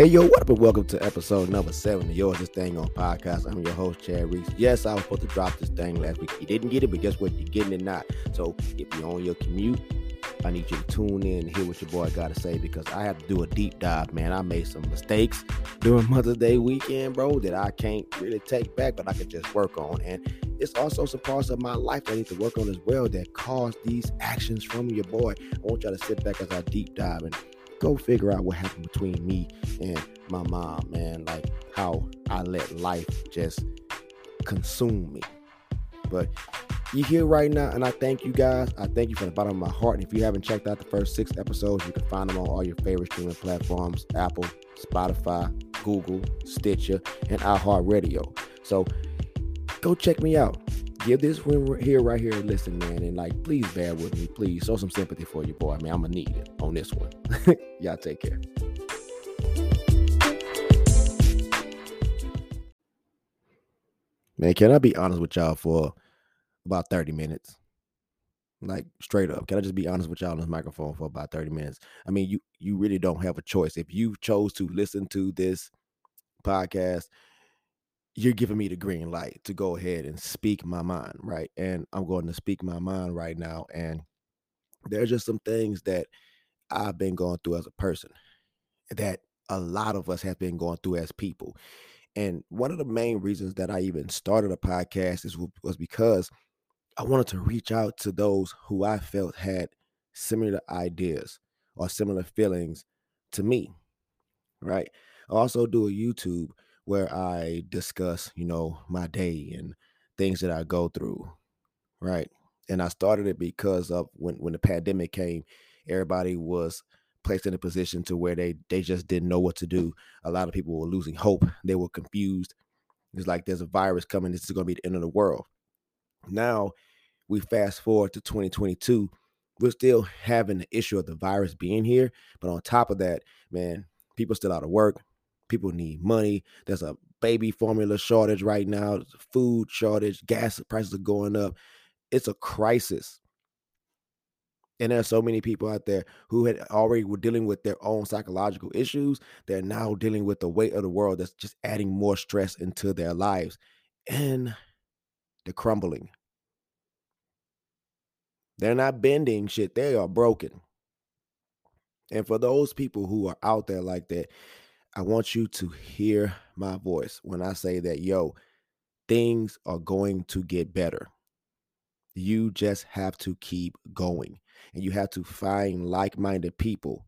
Hey yo, what up and welcome to episode number seven of yours this thing on podcast. I'm your host Chad Reese. Yes, I was supposed to drop this thing last week. You didn't get it, but guess what? You're getting it not. So if you're on your commute, I need you to tune in and hear what your boy got to say because I have to do a deep dive, man. I made some mistakes during Mother's Day weekend, bro, that I can't really take back, but I can just work on. And it's also some parts of my life I need to work on as well that caused these actions from your boy. I want y'all to sit back as I deep dive and go figure out what happened between me and my mom, man. Like how I let life just consume me. But you here right now, and I thank you guys. I thank you from the bottom of my heart. And if you haven't checked out the first six episodes, you can find them on all your favorite streaming platforms Apple, Spotify, Google, Stitcher, and iHeartRadio. So go check me out give this one here right here listen, man, and like please bear with me. Please show some sympathy for your boy. I mean, I'm gonna need it on this one. Y'all take care. Man, can I be honest with y'all for about 30 minutes? Like straight up. Can I just be honest with y'all on this microphone for about 30 minutes? I mean, you you really don't have a choice. If you chose to listen to this podcast, you're giving me the green light to go ahead and speak my mind, right? And I'm going to speak my mind right now. And there's just some things that I've been going through as a person that a lot of us have been going through as people. And one of the main reasons that I even started a podcast is was because I wanted to reach out to those who I felt had similar ideas or similar feelings to me. Right. I also do a YouTube where I discuss, you know, my day and things that I go through, right? And I started it because of when when the pandemic came, everybody was placed in a position to where they they just didn't know what to do. A lot of people were losing hope. They were confused. It's like there's a virus coming. This is going to be the end of the world. Now we fast forward to 2022. We're still having the issue of the virus being here, but on top of that, man, people still out of work. People need money. There's a baby formula shortage right now, food shortage, gas prices are going up. It's a crisis. And there are so many people out there who had already were dealing with their own psychological issues. They're now dealing with the weight of the world that's just adding more stress into their lives. And they're crumbling. They're not bending shit, they are broken. And for those people who are out there like that, I want you to hear my voice when I say that, yo, things are going to get better. You just have to keep going and you have to find like minded people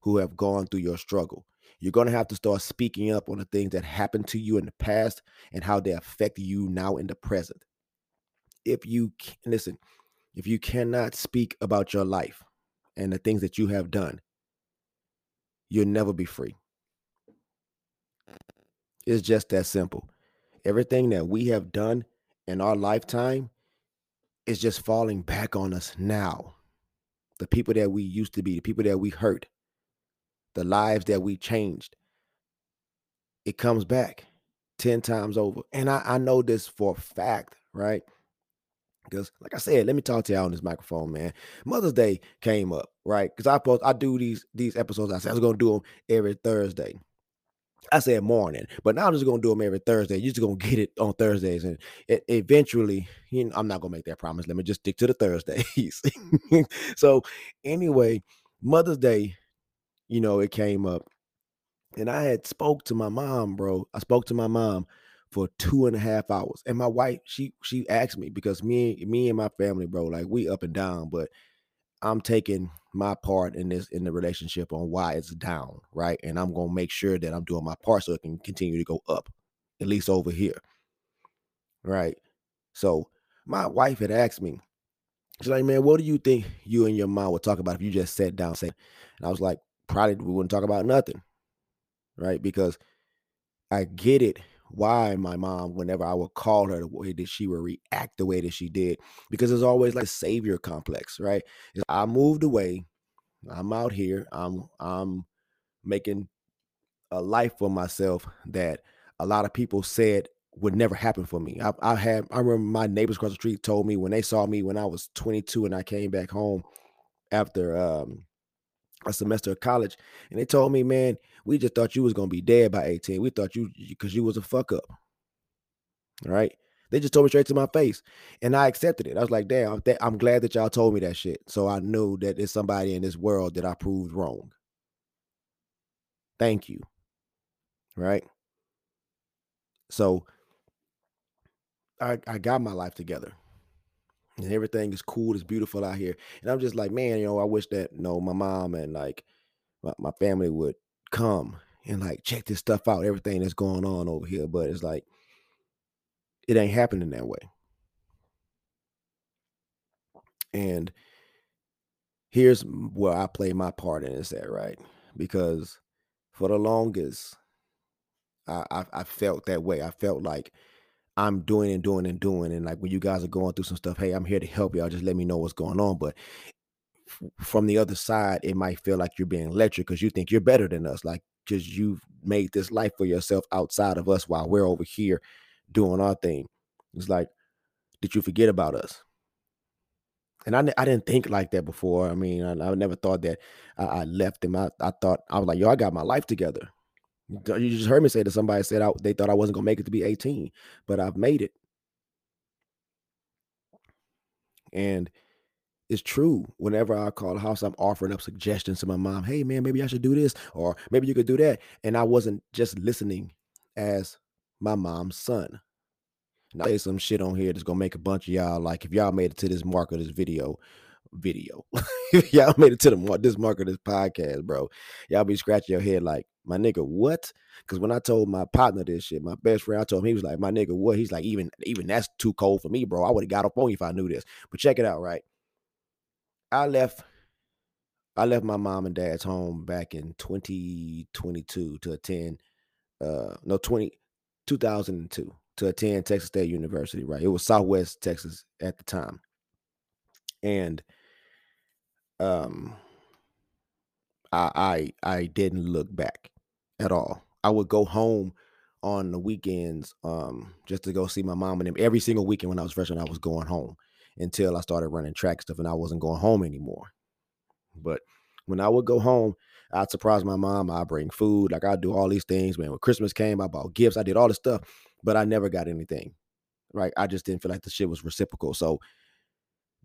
who have gone through your struggle. You're going to have to start speaking up on the things that happened to you in the past and how they affect you now in the present. If you listen, if you cannot speak about your life and the things that you have done, you'll never be free. It's just that simple. Everything that we have done in our lifetime is just falling back on us now. The people that we used to be, the people that we hurt, the lives that we changed, it comes back 10 times over. And I, I know this for a fact, right? Because, like I said, let me talk to y'all on this microphone, man. Mother's Day came up, right? Because I post, I do these these episodes. I said I was gonna do them every Thursday. I said morning, but now I'm just gonna do them every Thursday. You're just gonna get it on Thursdays, and it, eventually, you know, I'm not gonna make that promise. Let me just stick to the Thursdays. so, anyway, Mother's Day, you know, it came up, and I had spoke to my mom, bro. I spoke to my mom for two and a half hours, and my wife, she she asked me because me me and my family, bro, like we up and down, but I'm taking my part in this in the relationship on why it's down, right? And I'm gonna make sure that I'm doing my part so it can continue to go up, at least over here. Right. So my wife had asked me, she's like, man, what do you think you and your mom would talk about if you just sat down, say, and I was like, probably we wouldn't talk about nothing. Right. Because I get it why my mom, whenever I would call her the way that she would react the way that she did, because it's always like savior complex, right? I moved away, I'm out here, I'm I'm making a life for myself that a lot of people said would never happen for me. I, I had I remember my neighbors across the street told me when they saw me when I was 22 and I came back home after um a semester of college, and they told me, man, we just thought you was gonna be dead by 18. We thought you because you was a fuck up. All right. They just told me straight to my face, and I accepted it. I was like, "Damn, I'm glad that y'all told me that shit." So I knew that there's somebody in this world that I proved wrong. Thank you. Right. So I I got my life together, and everything is cool. It's beautiful out here, and I'm just like, man, you know, I wish that you know my mom and like my, my family would come and like check this stuff out, everything that's going on over here. But it's like it ain't happening that way. And here's where I play my part in is that right? Because for the longest, I, I, I felt that way. I felt like I'm doing and doing and doing, and like when you guys are going through some stuff, hey, I'm here to help y'all. Just let me know what's going on. But from the other side, it might feel like you're being lectured because you think you're better than us, like because you've made this life for yourself outside of us while we're over here doing our thing. It's like, did you forget about us? And I, I didn't think like that before. I mean, I, I never thought that I, I left them. I, I thought I was like, yo, I got my life together. You just heard me say that somebody said I, they thought I wasn't gonna make it to be 18, but I've made it. And it's true. Whenever I call the house, I'm offering up suggestions to my mom. Hey man, maybe I should do this, or maybe you could do that. And I wasn't just listening as my mom's son. And I say some shit on here that's gonna make a bunch of y'all like if y'all made it to this mark of this video, video. if y'all made it to the this mark of this podcast, bro, y'all be scratching your head like, my nigga, what? Because when I told my partner this shit, my best friend, I told him he was like, my nigga, what? He's like, even even that's too cold for me, bro. I would have got up on you if I knew this. But check it out, right? I left I left my mom and dad's home back in 2022 to attend uh no 20 2002 to attend Texas State University, right? It was Southwest Texas at the time. And um I I I didn't look back at all. I would go home on the weekends um just to go see my mom and them every single weekend when I was freshman I was going home until I started running track stuff and I wasn't going home anymore. But when I would go home, I'd surprise my mom. I'd bring food. Like I'd do all these things, man. When Christmas came, I bought gifts. I did all this stuff, but I never got anything. Right. I just didn't feel like the shit was reciprocal. So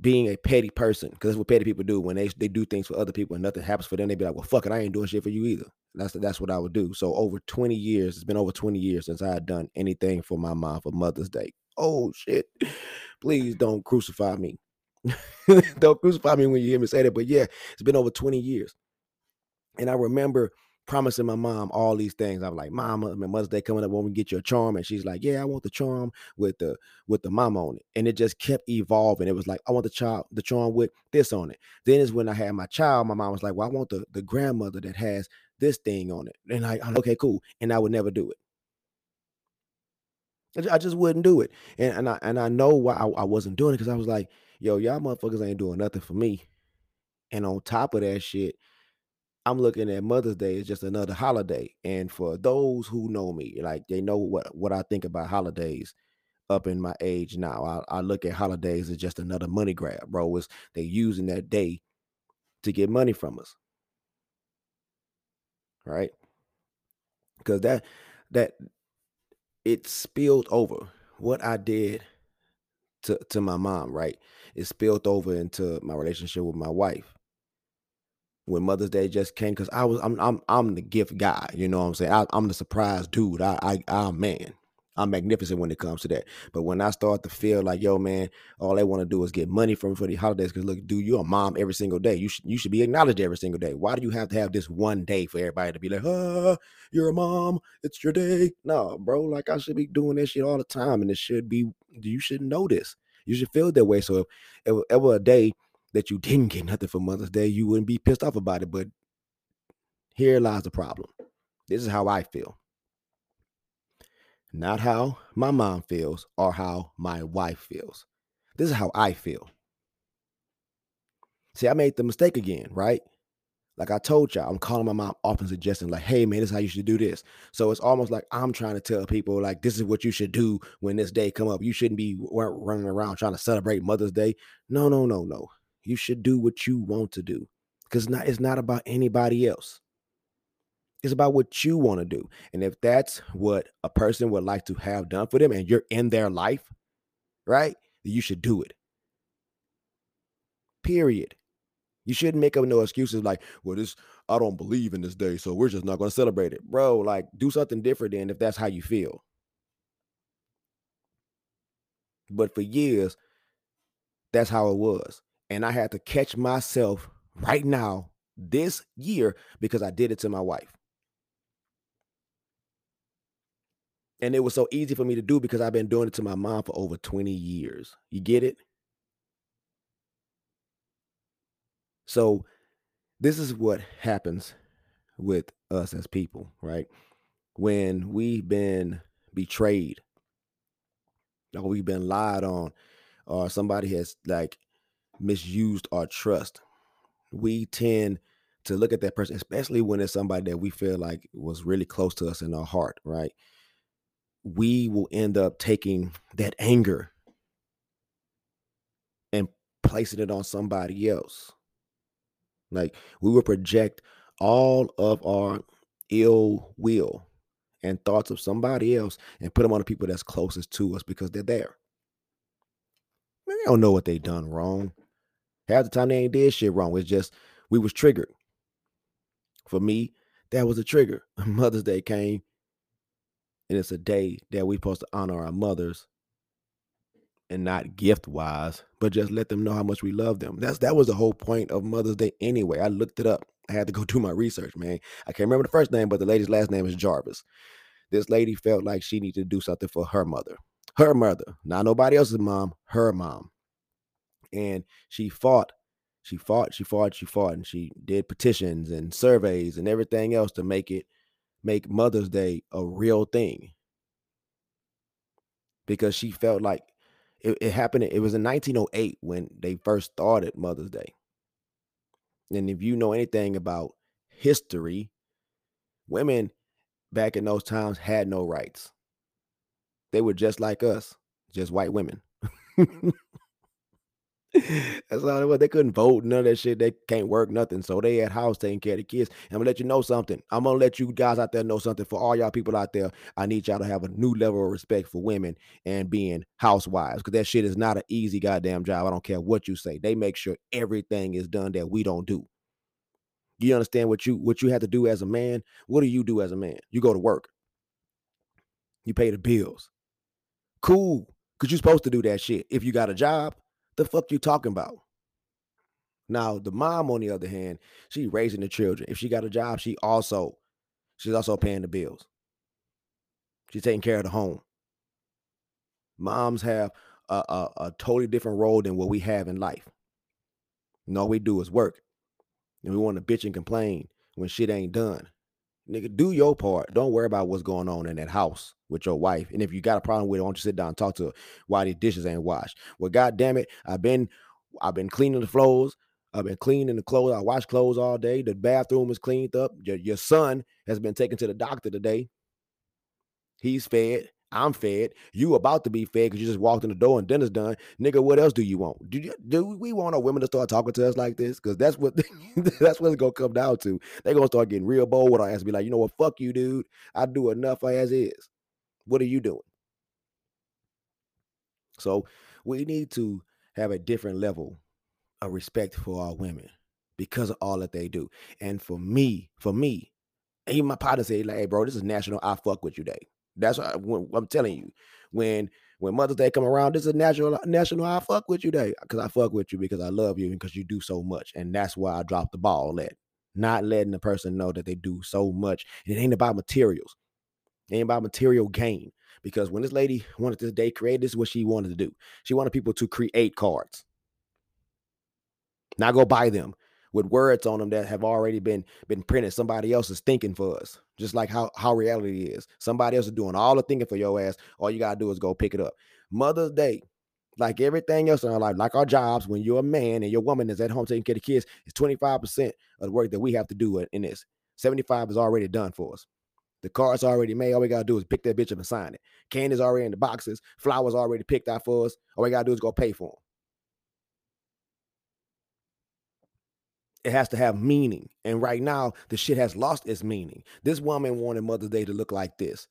being a petty person, because that's what petty people do when they they do things for other people and nothing happens for them, they be like, Well, fuck it, I ain't doing shit for you either. That's that's what I would do. So over 20 years, it's been over 20 years since I had done anything for my mom for Mother's Day. Oh shit. Please don't crucify me. don't crucify me when you hear me say that. But yeah, it's been over 20 years. And I remember promising my mom all these things. I'm like, Mama, my Mother's Day coming up, when we get you a charm? And she's like, Yeah, I want the charm with the with the mom on it. And it just kept evolving. It was like, I want the child, the charm with this on it. Then is when I had my child, my mom was like, Well, I want the, the grandmother that has this thing on it. And I, I'm okay, cool. And I would never do it. I just wouldn't do it. And and I and I know why I, I wasn't doing it because I was like, yo, y'all motherfuckers ain't doing nothing for me. And on top of that shit, I'm looking at Mother's Day as just another holiday. And for those who know me, like they know what what I think about holidays up in my age now. I, I look at holidays as just another money grab, bro. Is they using that day to get money from us. Right? Because that that it spilled over. What I did to to my mom, right? It spilled over into my relationship with my wife. When Mother's Day just came, because I was I'm I'm I'm the gift guy, you know what I'm saying? I, am the surprise dude. I I I'm man. I'm magnificent when it comes to that. But when I start to feel like, yo, man, all they want to do is get money from for the holidays. Because look, dude, you're a mom every single day. You should you should be acknowledged every single day. Why do you have to have this one day for everybody to be like, ah, you're a mom, it's your day? No, bro, like I should be doing this shit all the time, and it should be. You should know this. You should feel that way. So if ever a day that you didn't get nothing for Mother's Day, you wouldn't be pissed off about it. But here lies the problem. This is how I feel not how my mom feels or how my wife feels. This is how I feel. See, I made the mistake again, right? Like I told y'all, I'm calling my mom often suggesting, like, hey man, this is how you should do this. So it's almost like I'm trying to tell people, like, this is what you should do when this day come up. You shouldn't be running around trying to celebrate Mother's Day. No, no, no, no. You should do what you want to do. Because not it's not about anybody else. It's about what you want to do. And if that's what a person would like to have done for them and you're in their life, right? You should do it. Period. You shouldn't make up no excuses like, well, this I don't believe in this day, so we're just not going to celebrate it. Bro, like do something different then if that's how you feel. But for years, that's how it was. And I had to catch myself right now this year because I did it to my wife. And it was so easy for me to do because I've been doing it to my mom for over 20 years. You get it? So, this is what happens with us as people, right? When we've been betrayed, or we've been lied on, or somebody has like misused our trust, we tend to look at that person, especially when it's somebody that we feel like was really close to us in our heart, right? We will end up taking that anger and placing it on somebody else. Like we will project all of our ill will and thoughts of somebody else and put them on the people that's closest to us because they're there. They don't know what they done wrong. Half the time they ain't did shit wrong. It's just we was triggered. For me, that was a trigger. Mother's Day came, and it's a day that we supposed to honor our mothers and not gift wise, but just let them know how much we love them. That's that was the whole point of Mother's Day anyway. I looked it up. I had to go do my research, man. I can't remember the first name, but the lady's last name is Jarvis. This lady felt like she needed to do something for her mother. Her mother, not nobody else's mom, her mom. And she fought, she fought, she fought, she fought, and she did petitions and surveys and everything else to make it make Mother's Day a real thing. Because she felt like it, it happened. It was in 1908 when they first started Mother's Day. And if you know anything about history, women back in those times had no rights. They were just like us, just white women. That's all it was. They couldn't vote, none of that shit. They can't work, nothing. So they at house taking care of the kids. I'm gonna let you know something. I'm gonna let you guys out there know something. For all y'all people out there, I need y'all to have a new level of respect for women and being housewives. Cause that shit is not an easy goddamn job. I don't care what you say. They make sure everything is done that we don't do. You understand what you what you have to do as a man? What do you do as a man? You go to work. You pay the bills. Cool. Cause you're supposed to do that shit. If you got a job, the fuck you talking about? Now, the mom, on the other hand, she raising the children. If she got a job, she also she's also paying the bills. She's taking care of the home. Moms have a, a, a totally different role than what we have in life. And all we do is work. And we want to bitch and complain when shit ain't done. Nigga, do your part. Don't worry about what's going on in that house with your wife. And if you got a problem with it, why don't you sit down and talk to her why these dishes ain't washed? Well, god damn it, I've been I've been cleaning the floors. I've been cleaning the clothes. I wash clothes all day. The bathroom is cleaned up. Your, your son has been taken to the doctor today. He's fed. I'm fed. You about to be fed because you just walked in the door and dinner's done. Nigga, what else do you want? Do you, do we want our women to start talking to us like this? Because that's what that's what it's gonna come down to. They're gonna start getting real bold with our ass. Be like, you know what? Fuck you, dude. I do enough as is. What are you doing? So we need to have a different level of respect for our women because of all that they do. And for me, for me, even my partner said, like, hey, bro, this is National I Fuck With You Day. That's what, I, am telling you. When when Mother's Day come around, this is national national I fuck with you day because I fuck with you because I love you and because you do so much, and that's why I dropped the ball at not letting the person know that they do so much. And it ain't about materials, it ain't about material gain. Because when this lady wanted this day created, this is what she wanted to do. She wanted people to create cards, Now go buy them with words on them that have already been been printed. Somebody else is thinking for us, just like how how reality is. Somebody else is doing all the thinking for your ass. All you gotta do is go pick it up. Mother's Day, like everything else in our life, like our jobs, when you're a man and your woman is at home taking care of the kids, it's 25% of the work that we have to do in this. 75 is already done for us. The card's already made. All we gotta do is pick that bitch up and sign it. Candy's already in the boxes. Flowers already picked out for us. All we gotta do is go pay for them. it has to have meaning. And right now, the shit has lost its meaning. This woman wanted Mother's Day to look like this.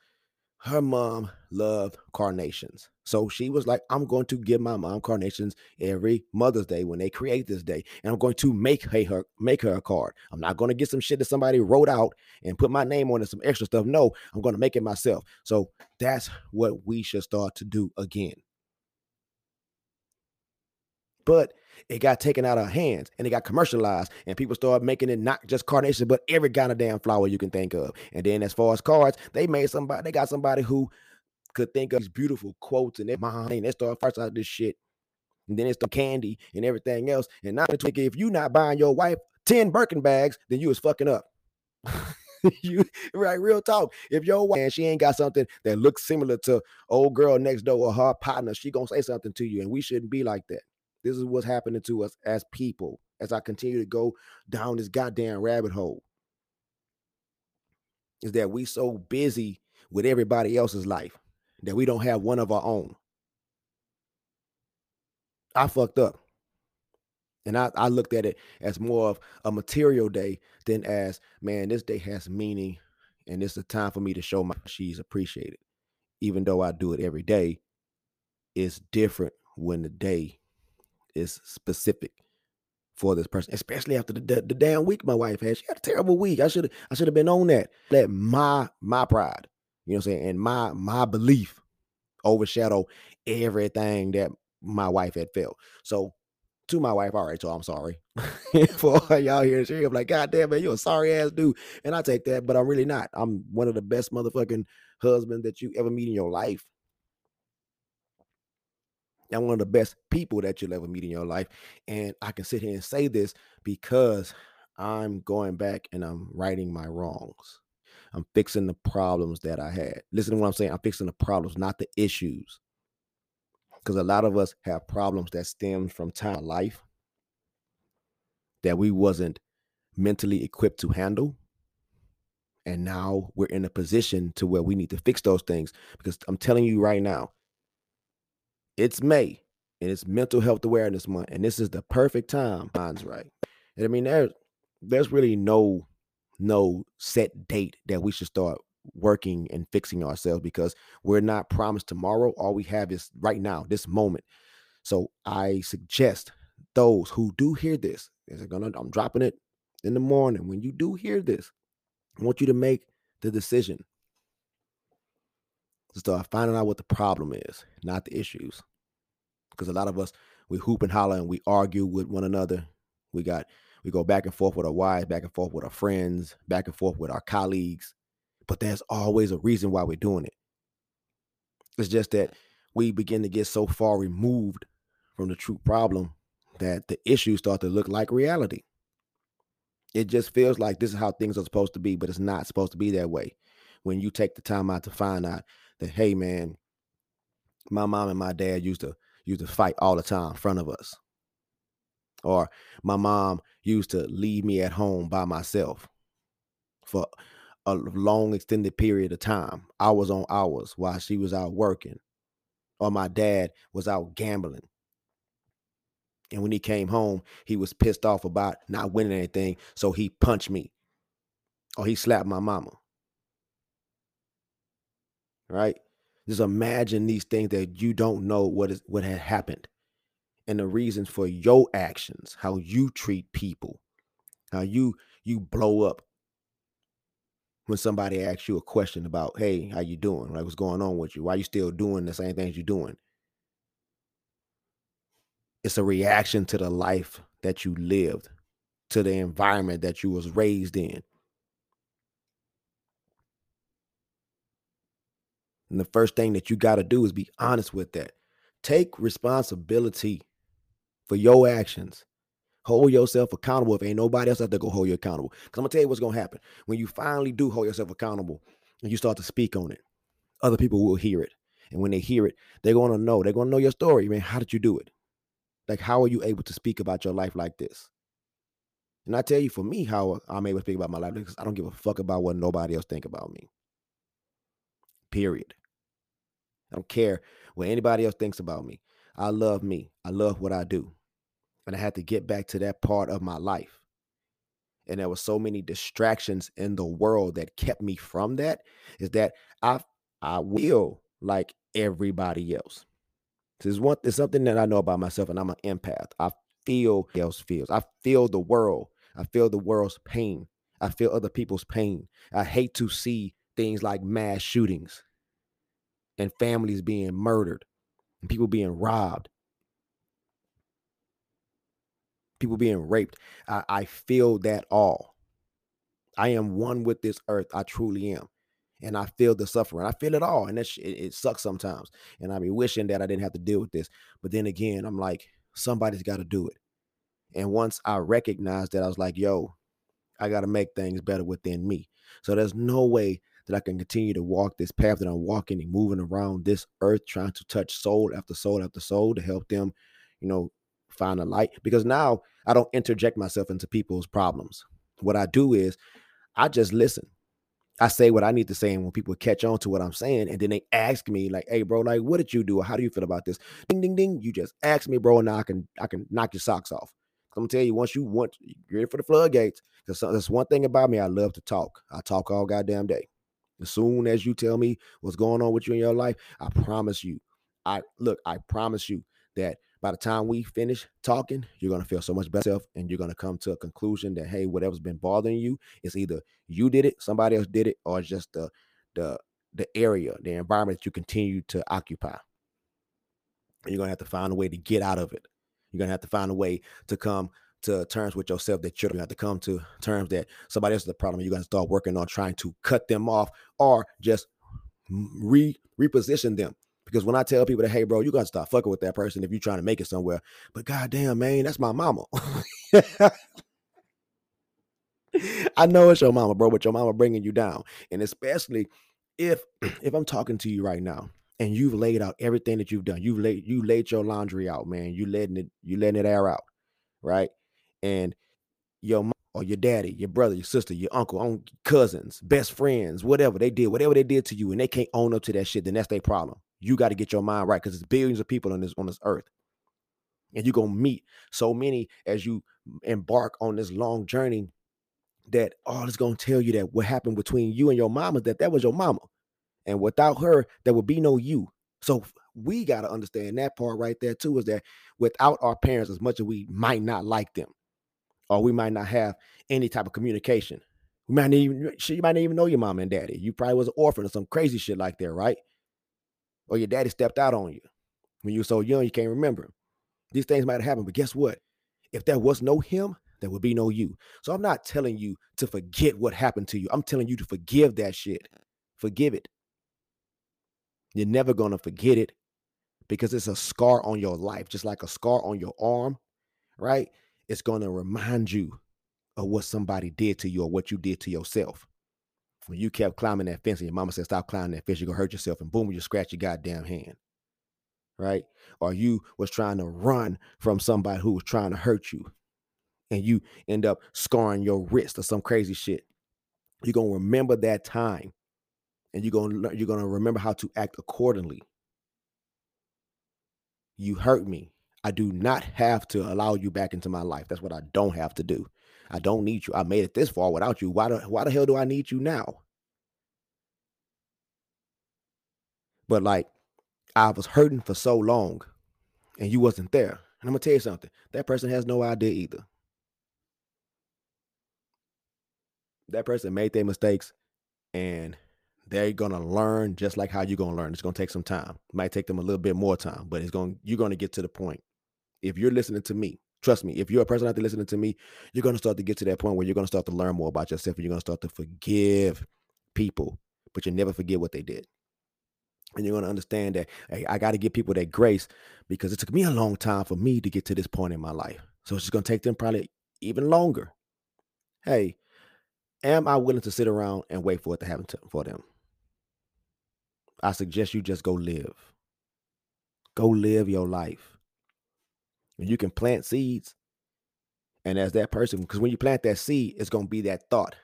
Her mom loved carnations. So she was like, I'm going to give my mom carnations every Mother's Day when they create this day. And I'm going to make her make her a card. I'm not going to get some shit that somebody wrote out and put my name on it, some extra stuff. No, I'm going to make it myself. So that's what we should start to do again. But it got taken out of hands and it got commercialized and people started making it not just carnations but every kind of damn flower you can think of. And then as far as cards they made somebody they got somebody who could think of these beautiful quotes and their mind and they started first out this shit. And then it's the candy and everything else. And not now if you not buying your wife 10 Birkin bags then you was fucking up. You right real talk. If your wife and she ain't got something that looks similar to old girl next door or her partner she gonna say something to you and we shouldn't be like that this is what's happening to us as people as I continue to go down this goddamn rabbit hole. Is that we so busy with everybody else's life that we don't have one of our own. I fucked up. And I, I looked at it as more of a material day than as, man, this day has meaning and it's a time for me to show my she's appreciated. Even though I do it every day, it's different when the day is specific for this person, especially after the, the, the damn week my wife had. She had a terrible week. I should have I should have been on that. Let my my pride, you know what I'm saying, and my my belief overshadow everything that my wife had felt. So to my wife, all right, so I'm sorry for y'all here. I'm like, God damn man, you're a sorry ass dude. And I take that, but I'm really not. I'm one of the best motherfucking husbands that you ever meet in your life. I'm one of the best people that you'll ever meet in your life. And I can sit here and say this because I'm going back and I'm righting my wrongs. I'm fixing the problems that I had. Listen to what I'm saying. I'm fixing the problems, not the issues. Because a lot of us have problems that stem from time life that we wasn't mentally equipped to handle. And now we're in a position to where we need to fix those things. Because I'm telling you right now, it's May and it's mental health awareness month, and this is the perfect time. Mine's right. And I mean, there's there's really no no set date that we should start working and fixing ourselves because we're not promised tomorrow. All we have is right now, this moment. So I suggest those who do hear this, is it gonna I'm dropping it in the morning. When you do hear this, I want you to make the decision start finding out what the problem is, not the issues. Because a lot of us, we hoop and holler and we argue with one another. We got, we go back and forth with our wives, back and forth with our friends, back and forth with our colleagues. But there's always a reason why we're doing it. It's just that we begin to get so far removed from the true problem that the issues start to look like reality. It just feels like this is how things are supposed to be, but it's not supposed to be that way. When you take the time out to find out that hey man, my mom and my dad used to used to fight all the time in front of us. Or my mom used to leave me at home by myself for a long extended period of time, hours on hours while she was out working. Or my dad was out gambling. And when he came home, he was pissed off about not winning anything. So he punched me or he slapped my mama right? Just imagine these things that you don't know what is what had happened and the reasons for your actions, how you treat people, how you you blow up when somebody asks you a question about, hey, how you doing? Like what's going on with you? Why you still doing the same things you're doing? It's a reaction to the life that you lived, to the environment that you was raised in. And the first thing that you got to do is be honest with that. Take responsibility for your actions. Hold yourself accountable if ain't nobody else out there go hold you accountable. Because I'm gonna tell you what's gonna happen. When you finally do hold yourself accountable and you start to speak on it, other people will hear it. And when they hear it, they're gonna know. They're gonna know your story. Man, how did you do it? Like, how are you able to speak about your life like this? And I tell you, for me, how I'm able to speak about my life because I don't give a fuck about what nobody else think about me. Period. I don't care what anybody else thinks about me. I love me. I love what I do. And I had to get back to that part of my life. and there were so many distractions in the world that kept me from that is that I I will like everybody else. This is one it's something that I know about myself, and I'm an empath. I feel else feels. I feel the world. I feel the world's pain. I feel other people's pain. I hate to see things like mass shootings and families being murdered and people being robbed, people being raped. I, I feel that all. I am one with this earth. I truly am. And I feel the suffering. I feel it all. And it, it sucks sometimes. And I be wishing that I didn't have to deal with this. But then again, I'm like, somebody's got to do it. And once I recognized that, I was like, yo, I got to make things better within me. So there's no way that I can continue to walk this path that I'm walking and moving around this earth, trying to touch soul after soul after soul to help them, you know, find a light. Because now I don't interject myself into people's problems. What I do is I just listen. I say what I need to say, and when people catch on to what I'm saying, and then they ask me, like, "Hey, bro, like, what did you do? How do you feel about this?" Ding, ding, ding. You just ask me, bro, and now I can I can knock your socks off. I'm gonna tell you, once you want, you're ready for the floodgates. Because that's one thing about me. I love to talk. I talk all goddamn day. As soon as you tell me what's going on with you in your life, I promise you, I look, I promise you that by the time we finish talking, you're gonna feel so much better and you're gonna come to a conclusion that hey, whatever's been bothering you, it's either you did it, somebody else did it, or just the the the area, the environment that you continue to occupy. And you're gonna have to find a way to get out of it. You're gonna have to find a way to come to terms with yourself that you're gonna have to come to terms that somebody else is the problem. You're gonna start working on trying to cut them off or just re reposition them. Because when I tell people that, hey, bro, you gotta stop fucking with that person if you're trying to make it somewhere. But goddamn, man, that's my mama. I know it's your mama, bro, but your mama bringing you down. And especially if if I'm talking to you right now and you've laid out everything that you've done, you've laid you laid your laundry out, man. You letting it you letting it air out, right? And your mom or your daddy, your brother, your sister, your uncle, own cousins, best friends, whatever they did, whatever they did to you, and they can't own up to that shit, then that's their problem. You got to get your mind right because it's billions of people on this on this earth, and you're gonna meet so many as you embark on this long journey that all is gonna tell you that what happened between you and your mama that that was your mama, and without her there would be no you. So we got to understand that part right there too is that without our parents, as much as we might not like them, or we might not have any type of communication. We might not even you might not even know your mom and daddy. You probably was an orphan or some crazy shit like that, right? Or your daddy stepped out on you when you were so young you can't remember. These things might have happened, but guess what? If there was no him, there would be no you. So I'm not telling you to forget what happened to you. I'm telling you to forgive that shit. Forgive it. You're never gonna forget it because it's a scar on your life, just like a scar on your arm, right? It's going to remind you of what somebody did to you or what you did to yourself. When you kept climbing that fence and your mama said, Stop climbing that fence, you're going to hurt yourself. And boom, you scratch your goddamn hand. Right? Or you was trying to run from somebody who was trying to hurt you and you end up scarring your wrist or some crazy shit. You're going to remember that time and you're going to you're going to remember how to act accordingly. You hurt me. I do not have to allow you back into my life. That's what I don't have to do. I don't need you. I made it this far without you. Why, why the hell do I need you now? But like, I was hurting for so long and you wasn't there. And I'm going to tell you something that person has no idea either. That person made their mistakes and they're gonna learn just like how you're gonna learn. It's gonna take some time. It might take them a little bit more time, but it's going to you're gonna get to the point if you're listening to me, trust me, if you're a person out there listening to me, you're going to start to get to that point where you're going to start to learn more about yourself and you're going to start to forgive people, but you never forget what they did. And you're going to understand that hey, I got to give people that grace because it took me a long time for me to get to this point in my life. So it's just going to take them probably even longer. Hey, am I willing to sit around and wait for it to happen to, for them? I suggest you just go live. Go live your life you can plant seeds. And as that person, because when you plant that seed, it's going to be that thought,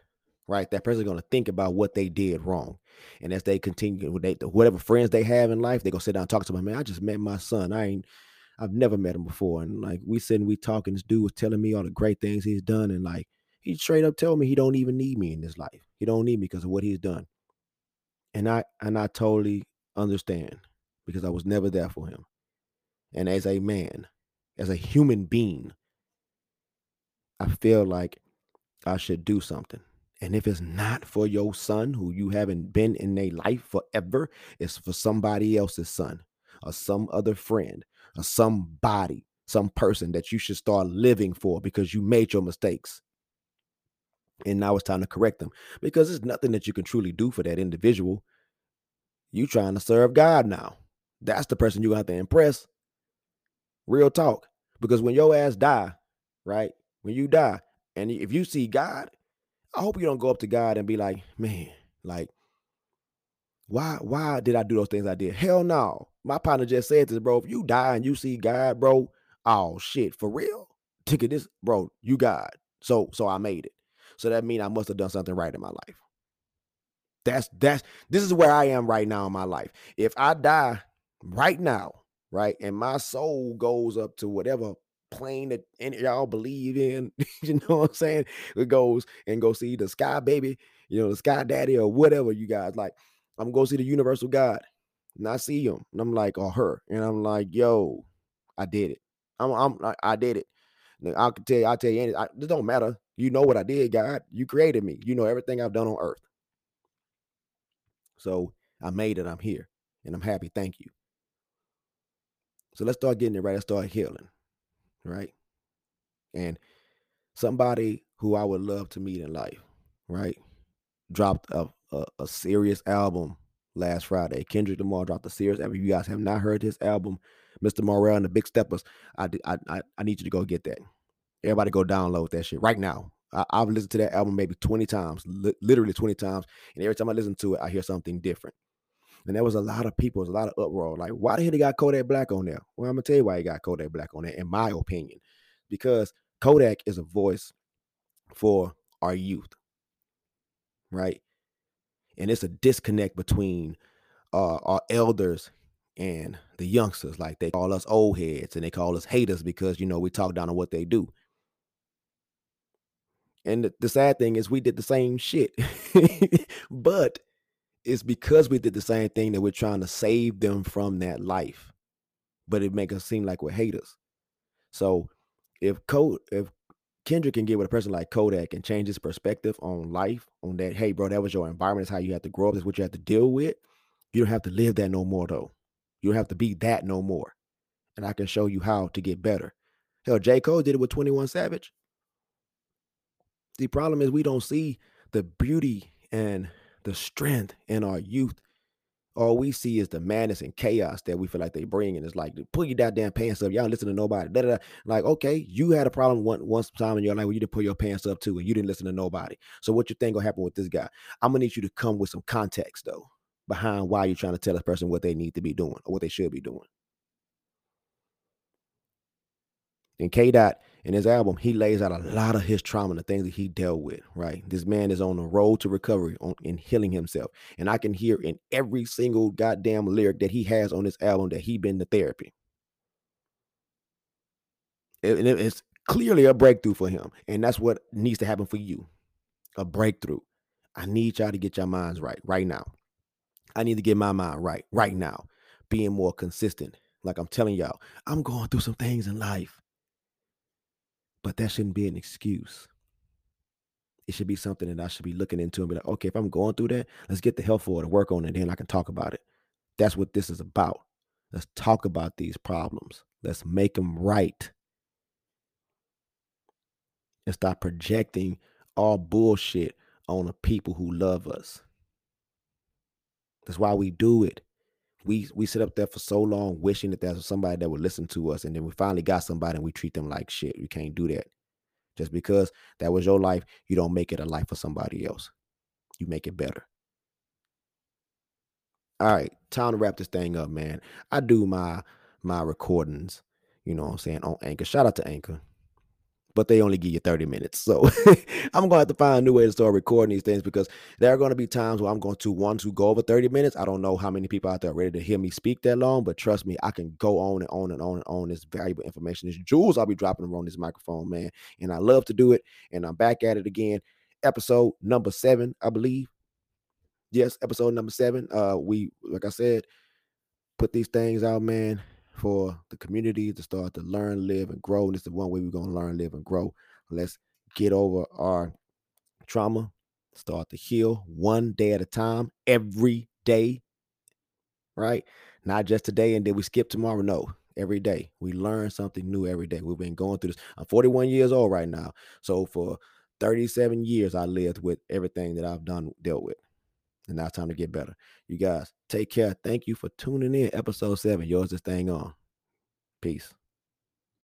right? That person's going to think about what they did wrong. And as they continue, they, whatever friends they have in life, they're going to sit down and talk to them. Man, I just met my son. I ain't, I've never met him before. And like we sitting, we talking, this dude was telling me all the great things he's done. And like, he straight up told me he don't even need me in this life. He don't need me because of what he's done. And I and I totally understand because I was never there for him. And as a man, as a human being, I feel like I should do something. And if it's not for your son who you haven't been in their life forever, it's for somebody else's son or some other friend or somebody, some person that you should start living for because you made your mistakes. And now it's time to correct them because there's nothing that you can truly do for that individual. You trying to serve God now. That's the person you have to impress. Real talk. Because when your ass die, right? When you die, and if you see God, I hope you don't go up to God and be like, man, like, why, why did I do those things I did? Hell no. My partner just said this, bro. If you die and you see God, bro, oh shit, for real? Ticket this, bro, you God. So, so I made it. So that means I must have done something right in my life. That's that's this is where I am right now in my life. If I die right now, right, and my soul goes up to whatever plane that any y'all believe in, you know what I'm saying? It goes and go see the sky baby, you know, the sky daddy or whatever you guys like. I'm gonna go see the universal God. And I see him, and I'm like, or her, and I'm like, yo, I did it. I'm, I'm, I did it. I can tell you, I tell you, I, it don't matter. You know what I did, God. You created me. You know everything I've done on earth. So I made it. I'm here, and I'm happy. Thank you. So let's start getting it right. Let's start healing right? And somebody who I would love to meet in life, right? Dropped a, a, a serious album last Friday. Kendrick Lamar dropped a serious album. If you guys have not heard his album, Mr. Morale and the Big Steppers, I, I, I, I need you to go get that. Everybody go download that shit right now. I, have listened to that album maybe 20 times, li- literally 20 times. And every time I listen to it, I hear something different. And there was a lot of people, was a lot of uproar. Like, why the hell he got Kodak Black on there? Well, I'm gonna tell you why he got Kodak Black on there, in my opinion, because Kodak is a voice for our youth, right? And it's a disconnect between uh, our elders and the youngsters. Like they call us old heads and they call us haters because you know we talk down on what they do. And the, the sad thing is we did the same shit, but it's because we did the same thing that we're trying to save them from that life. But it make us seem like we're haters. So if Code if Kendrick can get with a person like Kodak and change his perspective on life, on that, hey, bro, that was your environment, is how you have to grow up, is what you have to deal with. You don't have to live that no more, though. You don't have to be that no more. And I can show you how to get better. Hell, J. Cole did it with 21 Savage. The problem is we don't see the beauty and the strength in our youth. All we see is the madness and chaos that we feel like they bring, and it's like pull your goddamn pants up. Y'all listen to nobody. Da, da, da. Like, okay, you had a problem one once time in your life where you didn't pull your pants up too, and you didn't listen to nobody. So what you think gonna happen with this guy? I'm gonna need you to come with some context though behind why you're trying to tell a person what they need to be doing or what they should be doing. And K Dot in his album, he lays out a lot of his trauma and the things that he dealt with, right? This man is on the road to recovery on, and healing himself. And I can hear in every single goddamn lyric that he has on this album that he been to therapy. And it's clearly a breakthrough for him. And that's what needs to happen for you. A breakthrough. I need y'all to get your minds right right now. I need to get my mind right right now. Being more consistent. Like I'm telling y'all, I'm going through some things in life. But that shouldn't be an excuse. It should be something that I should be looking into and be like, okay, if I'm going through that, let's get the help for it and work on it. Then I can talk about it. That's what this is about. Let's talk about these problems. Let's make them right. And stop projecting all bullshit on the people who love us. That's why we do it we we sit up there for so long wishing that there's somebody that would listen to us and then we finally got somebody and we treat them like shit. You can't do that. Just because that was your life you don't make it a life for somebody else. You make it better. All right time to wrap this thing up man. I do my my recordings you know what i'm saying on anchor. Shout out to anchor but they only give you 30 minutes. So I'm gonna have to find a new way to start recording these things because there are gonna be times where I'm going to want to go over 30 minutes. I don't know how many people out there are ready to hear me speak that long, but trust me, I can go on and on and on and on this valuable information. This jewels I'll be dropping around this microphone, man. And I love to do it. And I'm back at it again. Episode number seven, I believe. Yes, episode number seven. Uh, we like I said, put these things out, man for the community to start to learn, live, and grow. And this is one way we're going to learn, live, and grow. Let's get over our trauma, start to heal one day at a time, every day, right? Not just today and then we skip tomorrow. No, every day. We learn something new every day. We've been going through this. I'm 41 years old right now. So for 37 years, I lived with everything that I've done, dealt with. And now it's time to get better. You guys take care. Thank you for tuning in. Episode seven. Yours is staying on. Peace.